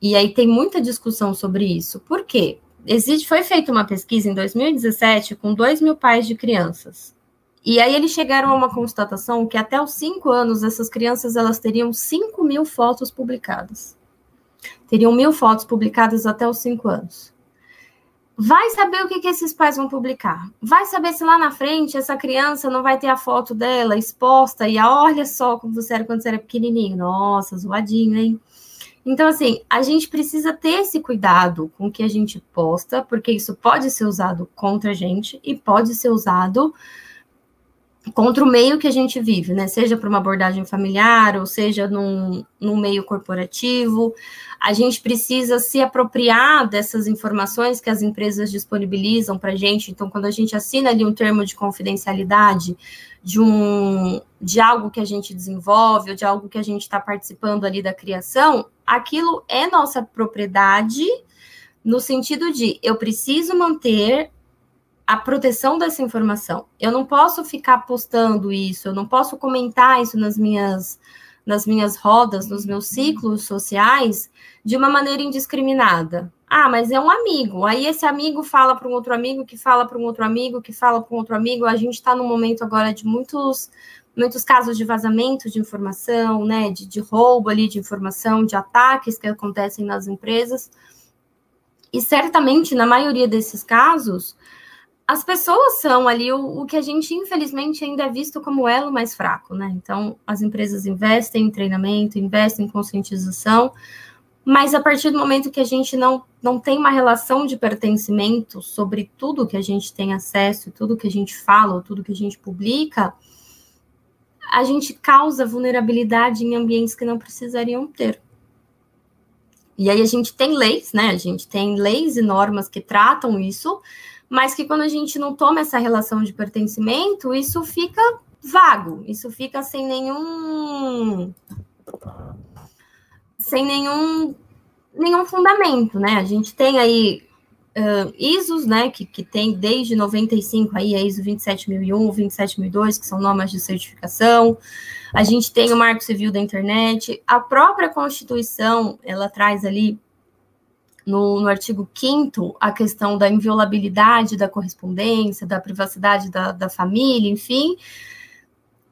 E aí tem muita discussão sobre isso. Por quê? existe, foi feita uma pesquisa em 2017 com 2 mil pais de crianças. E aí eles chegaram a uma constatação que até os 5 anos essas crianças elas teriam 5 mil fotos publicadas. Teriam mil fotos publicadas até os 5 anos. Vai saber o que, que esses pais vão publicar. Vai saber se lá na frente essa criança não vai ter a foto dela exposta e a olha só como você era quando você era pequenininho. Nossa, zoadinho, hein? Então, assim, a gente precisa ter esse cuidado com o que a gente posta, porque isso pode ser usado contra a gente e pode ser usado contra o meio que a gente vive, né? Seja para uma abordagem familiar ou seja num, num meio corporativo. A gente precisa se apropriar dessas informações que as empresas disponibilizam para a gente. Então, quando a gente assina ali um termo de confidencialidade de um de algo que a gente desenvolve ou de algo que a gente está participando ali da criação, aquilo é nossa propriedade no sentido de eu preciso manter a proteção dessa informação. Eu não posso ficar postando isso, eu não posso comentar isso nas minhas nas minhas rodas, nos meus ciclos sociais, de uma maneira indiscriminada. Ah, mas é um amigo. Aí esse amigo fala para um outro amigo, que fala para um outro amigo, que fala para um outro amigo. A gente está num momento agora de muitos muitos casos de vazamento de informação, né, de, de roubo ali de informação, de ataques que acontecem nas empresas. E certamente, na maioria desses casos, as pessoas são ali o, o, que a gente, infelizmente, ainda é visto como elo mais fraco, né? Então, as empresas investem em treinamento, investem em conscientização, mas a partir do momento que a gente não, não tem uma relação de pertencimento sobre tudo que a gente tem acesso, tudo que a gente fala, tudo que a gente publica, a gente causa vulnerabilidade em ambientes que não precisariam ter. E aí a gente tem leis, né? A gente tem leis e normas que tratam isso, mas que quando a gente não toma essa relação de pertencimento, isso fica vago, isso fica sem nenhum sem nenhum nenhum fundamento, né? A gente tem aí uh, ISOs, né, que, que tem desde 95 aí a ISO 27001, 27002, que são normas de certificação. A gente tem o Marco Civil da Internet, a própria Constituição, ela traz ali no, no artigo 5 a questão da inviolabilidade da correspondência, da privacidade da, da família, enfim.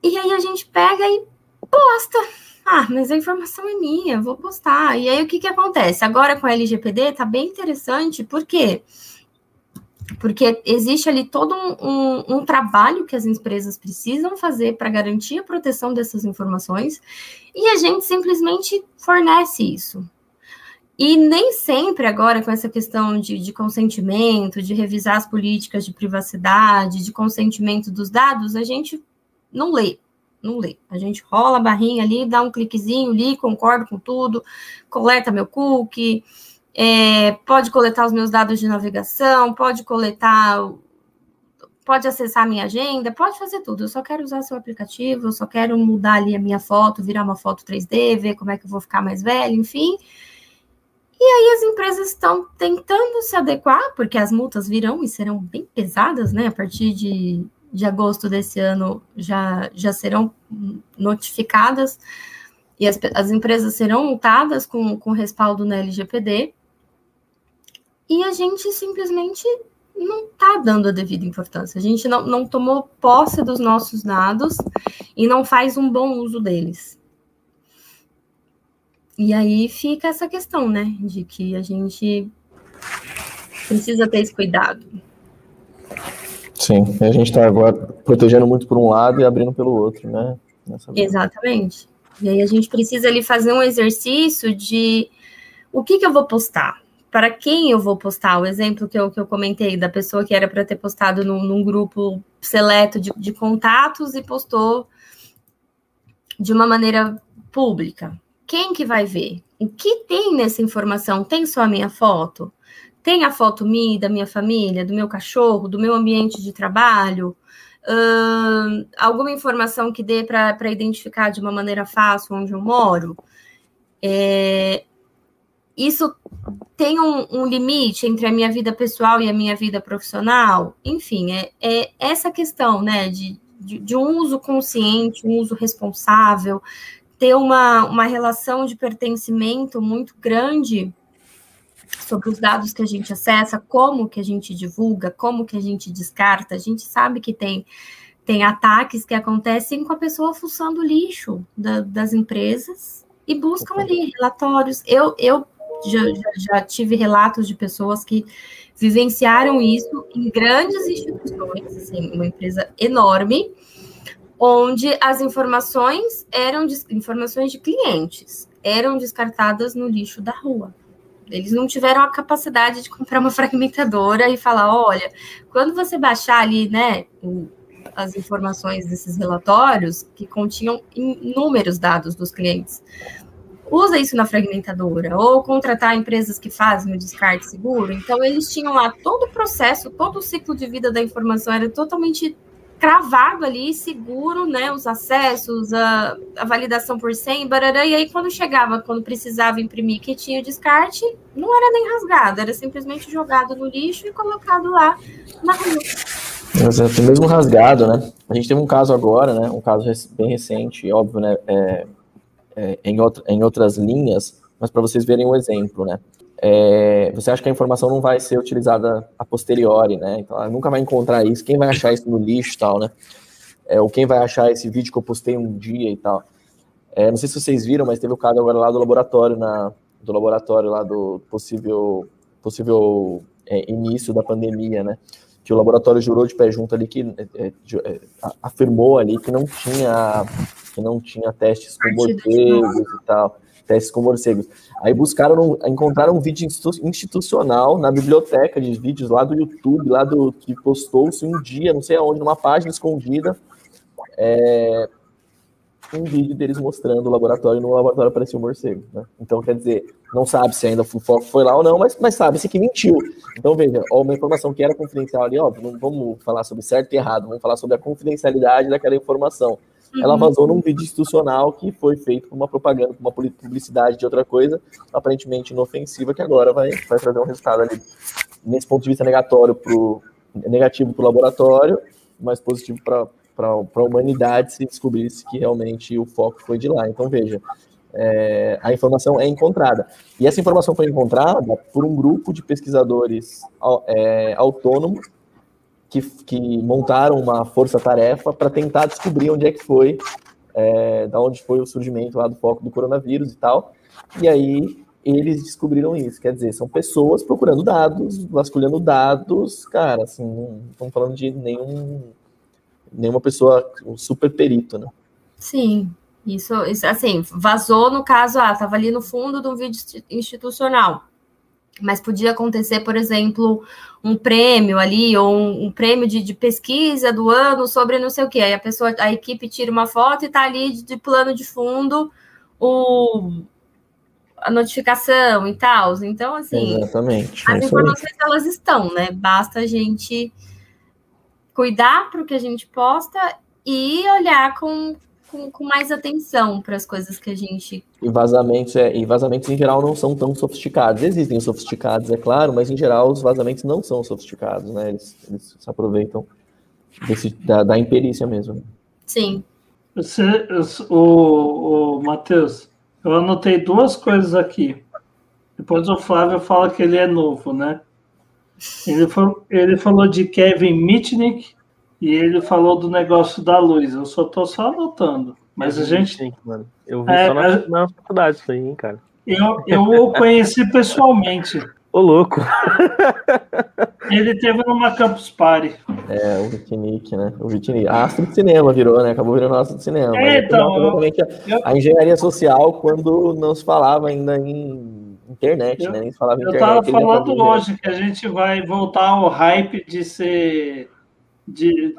E aí a gente pega e posta. Ah, mas a informação é minha, vou postar. E aí o que, que acontece? Agora com a LGPD tá bem interessante, por quê? Porque existe ali todo um, um, um trabalho que as empresas precisam fazer para garantir a proteção dessas informações, e a gente simplesmente fornece isso. E nem sempre, agora, com essa questão de, de, consentimento, de revisar as políticas de privacidade, de consentimento dos dados, a gente não lê, não lê. A gente rola a barrinha ali, dá um cliquezinho ali, concordo com tudo, coleta meu cookie, é, pode coletar os meus dados de navegação, pode coletar, pode acessar minha agenda, pode fazer tudo. Eu só quero usar seu aplicativo, eu só quero mudar ali a minha foto, virar uma foto 3D, ver como é que eu vou ficar mais velho, enfim. E aí as empresas estão tentando se adequar, porque as multas virão e serão bem pesadas, né? A partir de, de agosto desse ano já, já serão notificadas e as, as empresas serão multadas com, com respaldo na LGPD. E a gente simplesmente não está dando a devida importância. A gente não, não tomou posse dos nossos dados e não faz um bom uso deles. E aí fica essa questão, né, de que a gente precisa ter esse cuidado. Sim, a gente está agora protegendo muito por um lado e abrindo pelo outro, né? Exatamente. E aí a gente precisa ali fazer um exercício de o que, que eu vou postar, para quem eu vou postar. O exemplo que eu, que eu comentei da pessoa que era para ter postado num, num grupo seleto de, de contatos e postou de uma maneira pública. Quem que vai ver? O que tem nessa informação? Tem só a minha foto? Tem a foto minha, da minha família, do meu cachorro, do meu ambiente de trabalho? Alguma informação que dê para identificar de uma maneira fácil onde eu moro? É, isso tem um, um, limite entre a minha vida pessoal e a minha vida profissional? Enfim, é, é essa questão, né, de, de, de, um uso consciente, um uso responsável, ter uma, uma relação de pertencimento muito grande sobre os dados que a gente acessa, como que a gente divulga, como que a gente descarta. A gente sabe que tem, tem ataques que acontecem com a pessoa fuçando lixo da, das empresas e buscam ali relatórios. Eu, eu já, já, já, tive relatos de pessoas que vivenciaram isso em grandes instituições, assim, uma empresa enorme, onde as informações eram informações de clientes eram descartadas no lixo da rua. Eles não tiveram a capacidade de comprar uma fragmentadora e falar, olha, quando você baixar ali, né, as informações desses relatórios que continham inúmeros dados dos clientes, usa isso na fragmentadora, ou contratar empresas que fazem o descarte seguro. Então, eles tinham lá todo o processo, todo o ciclo de vida da informação era totalmente cravado ali, seguro, né? Os acessos, a, a validação por 100, barará, e aí quando chegava, quando precisava imprimir que tinha o descarte, não era nem rasgado, era simplesmente jogado no lixo e colocado lá na rua. Exato, mesmo rasgado, né? A gente teve um caso agora, né? Um caso bem recente, óbvio, né? É, é, em, outra, em outras linhas, mas para vocês verem um exemplo, né? É, você acha que a informação não vai ser utilizada a posteriori, né? Então, ela nunca vai encontrar isso. Quem vai achar isso no lixo e tal, né? É, ou quem vai achar esse vídeo que eu postei um dia e tal. É, não sei se vocês viram, mas teve o caso agora lá do laboratório, na, do laboratório lá do possível, possível é, início da pandemia, né? Que o laboratório jurou de pé junto ali que é, é, afirmou ali que não tinha que não tinha testes com morcegos e tal, testes com morcegos. Aí buscaram, encontraram um vídeo institucional na biblioteca de vídeos lá do YouTube, lá do que postou-se um dia, não sei aonde, numa página escondida, é, um vídeo deles mostrando o laboratório, no laboratório aparecia um morcego. Né? Então, quer dizer, não sabe se ainda o foco foi lá ou não, mas, mas sabe-se que mentiu. Então, veja, ó, uma informação que era confidencial ali, ó, vamos falar sobre certo e errado, vamos falar sobre a confidencialidade daquela informação. Uhum. Ela vazou num vídeo institucional que foi feito com uma propaganda, com uma publicidade de outra coisa, aparentemente inofensiva, que agora vai, vai trazer um resultado ali, nesse ponto de vista negatório pro, negativo para o laboratório, mas positivo para a humanidade se descobrisse que realmente o foco foi de lá. Então, veja, é, a informação é encontrada. E essa informação foi encontrada por um grupo de pesquisadores é, autônomos que, que montaram uma força-tarefa para tentar descobrir onde é que foi, é, da onde foi o surgimento lá do foco do coronavírus e tal. E aí eles descobriram isso. Quer dizer, são pessoas procurando dados, vasculhando dados, cara, assim, não estamos falando de nenhum, nenhuma pessoa, um super perito, né? Sim, isso, isso assim, vazou no caso, ah, estava ali no fundo de um vídeo institucional. Mas podia acontecer, por exemplo, um prêmio ali, ou um, um prêmio de, de, pesquisa do ano sobre não sei o que. Aí a pessoa, a equipe tira uma foto e tá ali de, de plano de fundo o, a notificação e tal. Então, assim, Exatamente. as é informações elas estão, né? Basta a gente cuidar para o que a gente posta e olhar com, com, com mais atenção para as coisas que a gente. E vazamentos, é, e vazamentos em geral não são tão sofisticados. Existem sofisticados, é claro, mas em geral os vazamentos não são sofisticados, né? Eles, eles se aproveitam desse, da, da imperícia mesmo. Sim. Você, o, o Matheus, eu anotei duas coisas aqui. Depois o Flávio fala que ele é novo, né? Ele, falou, ele falou de Kevin Mitnick e ele falou do negócio da luz. Eu só tô só anotando. Mas a gente. Sim, mano. Eu vi é, só na, na faculdade isso aí, hein, cara. Eu, eu o conheci pessoalmente. Ô, louco. Ele teve numa Campus Party. É, o Vitinic, né? O Vitinic. Astro de cinema virou, né? Acabou virando astro de cinema. É, é então, exatamente eu- a, engenharia social quando não se falava ainda em internet, Eu- né? Nem se falava em Eu internet. tava ele já falando fazia. hoje que a gente vai voltar ao hype de ser. De,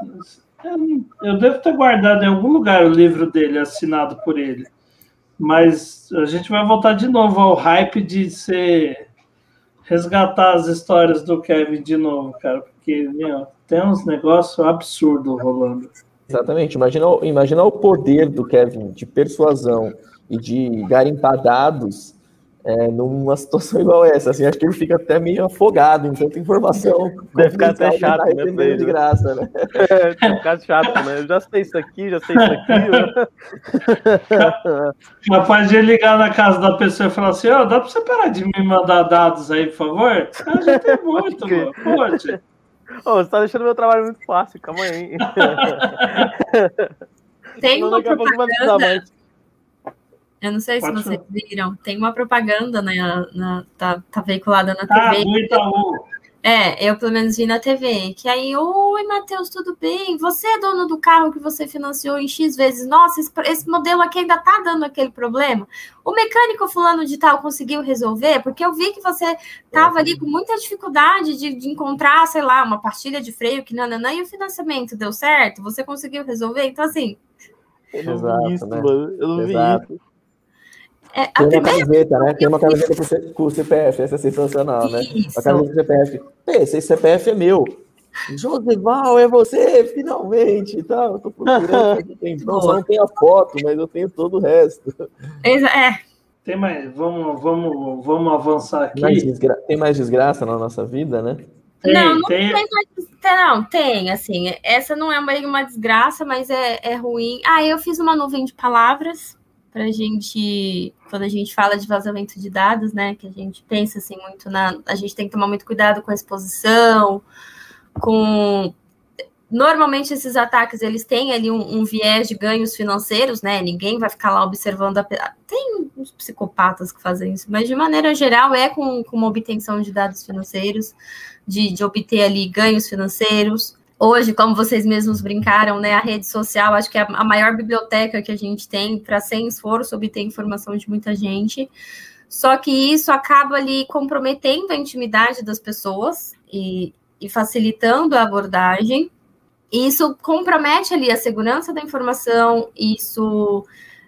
eu devo ter guardado em algum lugar o livro dele, assinado por ele. Mas a gente vai voltar de novo ao hype de ser. resgatar as histórias do Kevin de novo, cara. Porque, meu, tem uns negócios absurdos rolando. Exatamente. Imagina, imagina o poder do Kevin de persuasão e de garimpar dados é, numa situação igual essa. Assim, acho que ele fica até meio afogado em tanta informação. Deve ficar até chato, tá né, pra de né? graça, né? É, um caso chato, né? Eu já sei isso aqui, já sei isso aqui. Capaz de ligar na casa da pessoa e falar assim: ó, dá pra você parar de me mandar dados aí, por favor? Ah, já tem muito, mano. Poxa. Ô, você tá deixando meu trabalho muito fácil, calma aí. Tem Senão uma daqui a pouco vai precisar propaganda, mais. Eu não sei se Pode vocês viram, tem uma propaganda, né, na, tá, tá veiculada na Ah, TV. do Itaú. É, eu pelo menos vi na TV, que aí, oi, Matheus, tudo bem? Você é dono do carro que você financiou em X vezes? Nossa, esse, esse modelo aqui ainda tá dando aquele problema. O mecânico fulano de tal conseguiu resolver? Porque eu vi que você tava ali com muita dificuldade de, de encontrar, sei lá, uma pastilha de freio que nananã, e o financiamento deu certo? Você conseguiu resolver? Então, assim, Eu não Exato, vi isso, né? mano. Eu não vi Exato. isso. É, a Tem uma camiseta, né? Tem uma camiseta com C- com o CPF, essa é sensacional, né? Isso. A camiseta do CPF. Esse CPF é meu. Josival, é você, finalmente tal. Eu tô procurando só não tenho a foto, mas eu tenho todo o resto. É, Tem mais, vamos, vamos, vamos avançar Mais aqui. desgra- Tem mais desgraça na nossa vida, né? Tem, Não, não tem, Tem, não, tem, assim, essa não é uma, uma desgraça, mas é, é ruim. Ah, eu fiz uma nuvem de palavras pra gente, quando a gente fala de vazamento de dados, né, que a gente pensa, assim, muito na, a gente tem que tomar muito cuidado com a exposição, com... Normalmente esses ataques, eles têm ali um, um viés de ganhos financeiros, né, ninguém vai ficar lá observando, a... tem uns psicopatas que fazem isso, mas de maneira geral é com, com uma obtenção de dados financeiros, de, de obter ali ganhos financeiros. Hoje, como vocês mesmos brincaram, né, a rede social acho que é a, maior biblioteca que a gente tem para sem esforço obter informação de muita gente. Só que isso acaba ali comprometendo a intimidade das pessoas e, e facilitando a abordagem. E isso compromete ali a segurança da informação, isso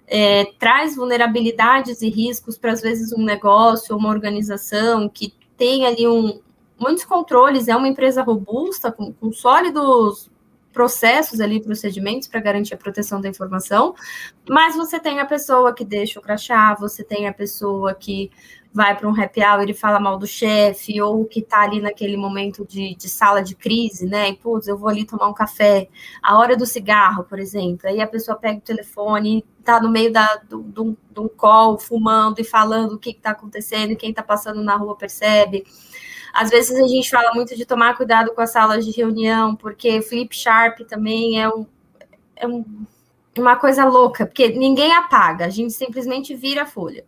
é, traz vulnerabilidades e riscos para, às vezes, um negócio, uma organização que tem ali um, muitos controles, é uma empresa robusta, com, com sólidos processos ali, procedimentos para garantir a proteção da informação, mas você tem a pessoa que deixa o crachá, você tem a pessoa que vai para um happy hour e fala mal do chefe, ou que está ali naquele momento de, de, sala de crise, né? E, putz, eu vou ali tomar um café, a hora do cigarro, por exemplo, aí a pessoa pega o telefone, está no meio da, do, do, de um call, fumando e falando o que está acontecendo, quem está passando na rua percebe. Às vezes a gente fala muito de tomar cuidado com as salas de reunião, porque flip sharp também é, um, é um, uma coisa louca, porque ninguém apaga, a gente simplesmente vira a folha.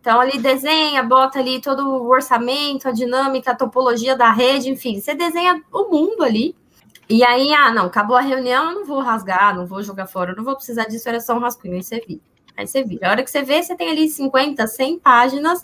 Então, ali desenha, bota ali todo o orçamento, a dinâmica, a topologia da rede, enfim, você desenha o mundo ali. E aí, ah, não, acabou a reunião, eu não vou rasgar, não vou jogar fora, eu não vou precisar disso, era só um rascunho, aí você vira. Aí você vira. A hora que você vê, você tem ali 50, 100 páginas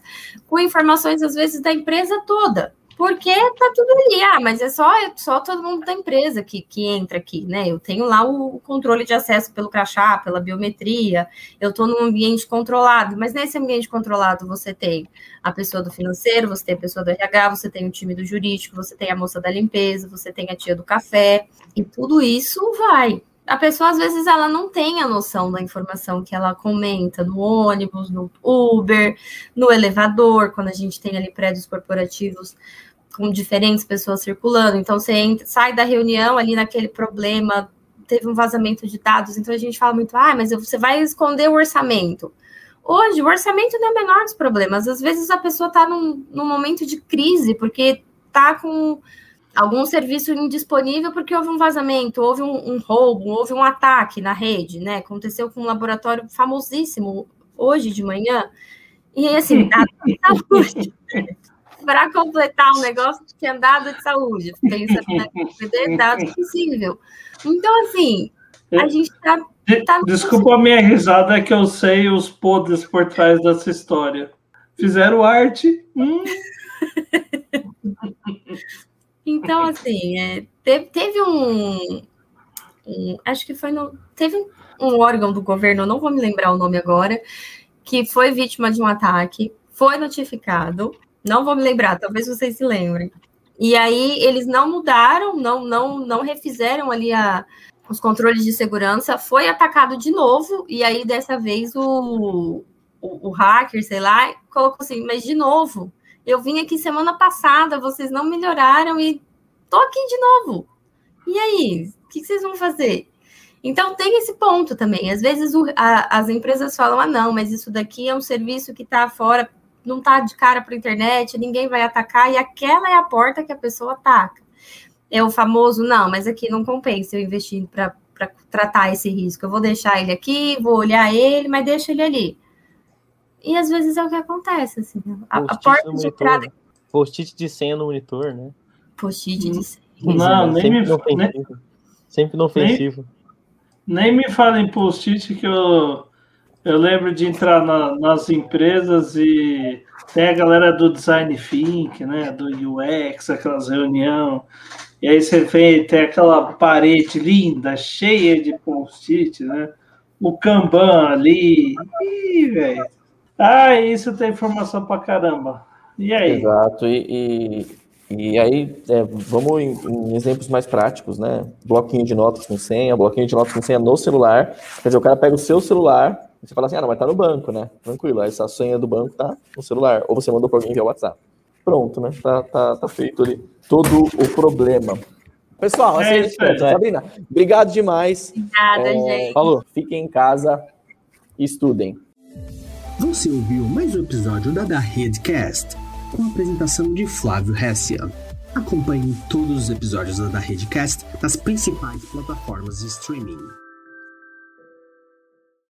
com informações, às vezes, da empresa toda. Porque tá tudo ali, ah, mas é só, é só todo mundo da empresa que, que entra aqui, né? Eu tenho lá o controle de acesso pelo crachá, pela biometria, eu estou num ambiente controlado, mas nesse ambiente controlado você tem a pessoa do financeiro, você tem a pessoa do RH, você tem o time do jurídico, você tem a moça da limpeza, você tem a tia do café, e tudo isso vai. A pessoa, às vezes, ela não tem a noção da informação que ela comenta no ônibus, no Uber, no elevador, quando a gente tem ali prédios corporativos com diferentes pessoas circulando. Então, você entra, sai da reunião ali naquele problema, teve um vazamento de dados, então a gente fala muito, ah, mas você vai esconder o orçamento. Hoje, o orçamento não é o menor dos problemas. Às vezes a pessoa está num, num momento de crise, porque está com algum serviço indisponível porque houve um vazamento, houve um, um, roubo, houve um ataque na rede, né? Aconteceu com um laboratório famosíssimo hoje de manhã. E assim, saúde. Para completar um negócio que tinha dado de saúde. Pensando na dados possível. Então, assim, a gente está. Tá Desculpa a minha risada, é que eu sei os podres por trás dessa história. Fizeram arte. Hum. então, assim, é, teve, teve um, um, Acho que foi no. Teve um, um órgão do governo, não vou me lembrar o nome agora, que foi vítima de um ataque, foi notificado. Não vou me lembrar, talvez vocês se lembrem. E aí eles não mudaram, não, não, não refizeram ali a, os controles de segurança, foi atacado de novo, e aí dessa vez o, o, o, hacker, sei lá, colocou assim, mas de novo, eu vim aqui semana passada, vocês não melhoraram e tô aqui de novo. E aí, o que, vocês vão fazer? Então tem esse ponto também. Às vezes o, a, as empresas falam, ah, não, mas isso daqui é um serviço que está fora, não está de cara para a internet, ninguém vai atacar, e aquela é a porta que a pessoa ataca é o famoso, não, mas aqui não compensa eu investir para tratar esse risco. Eu vou deixar ele aqui, vou olhar ele, mas deixa ele ali. E às vezes é o que acontece, assim. A, a porta de entrada. Post-it de senha no monitor, né? Post-it de senha. Não, nem sempre me. Inofensivo. Sempre inofensivo. Nem, nem me fala em post-it que eu, eu lembro de entrar na, nas empresas e tem a galera do design think, né? Do UX, aquelas reuniões e aí você vê, tem aquela parede linda, cheia de post-it, né? O Kanban ali. Ih, velho. Ah, isso tem informação pra caramba. E aí? Exato. E, e, e aí, é, vamos em, em, exemplos mais práticos, né? Bloquinho de notas com senha, bloquinho de notas com senha no celular. Quer dizer, o cara pega o seu celular você fala assim, ah, não, mas tá no banco, né? Tranquilo, essa senha do banco tá no celular. Ou você mandou para alguém via WhatsApp. Pronto, né? Tá, tá, tá feito ali todo o problema. Pessoal, assim é isso, é. Sabrina, obrigado demais. Obrigada, é, gente. Falou. Fiquem em casa e estudem. Você ouviu mais um episódio da Da Redcast, com a apresentação de Flávio Hessia. Acompanhe todos os episódios da Da Redcast nas principais plataformas de streaming.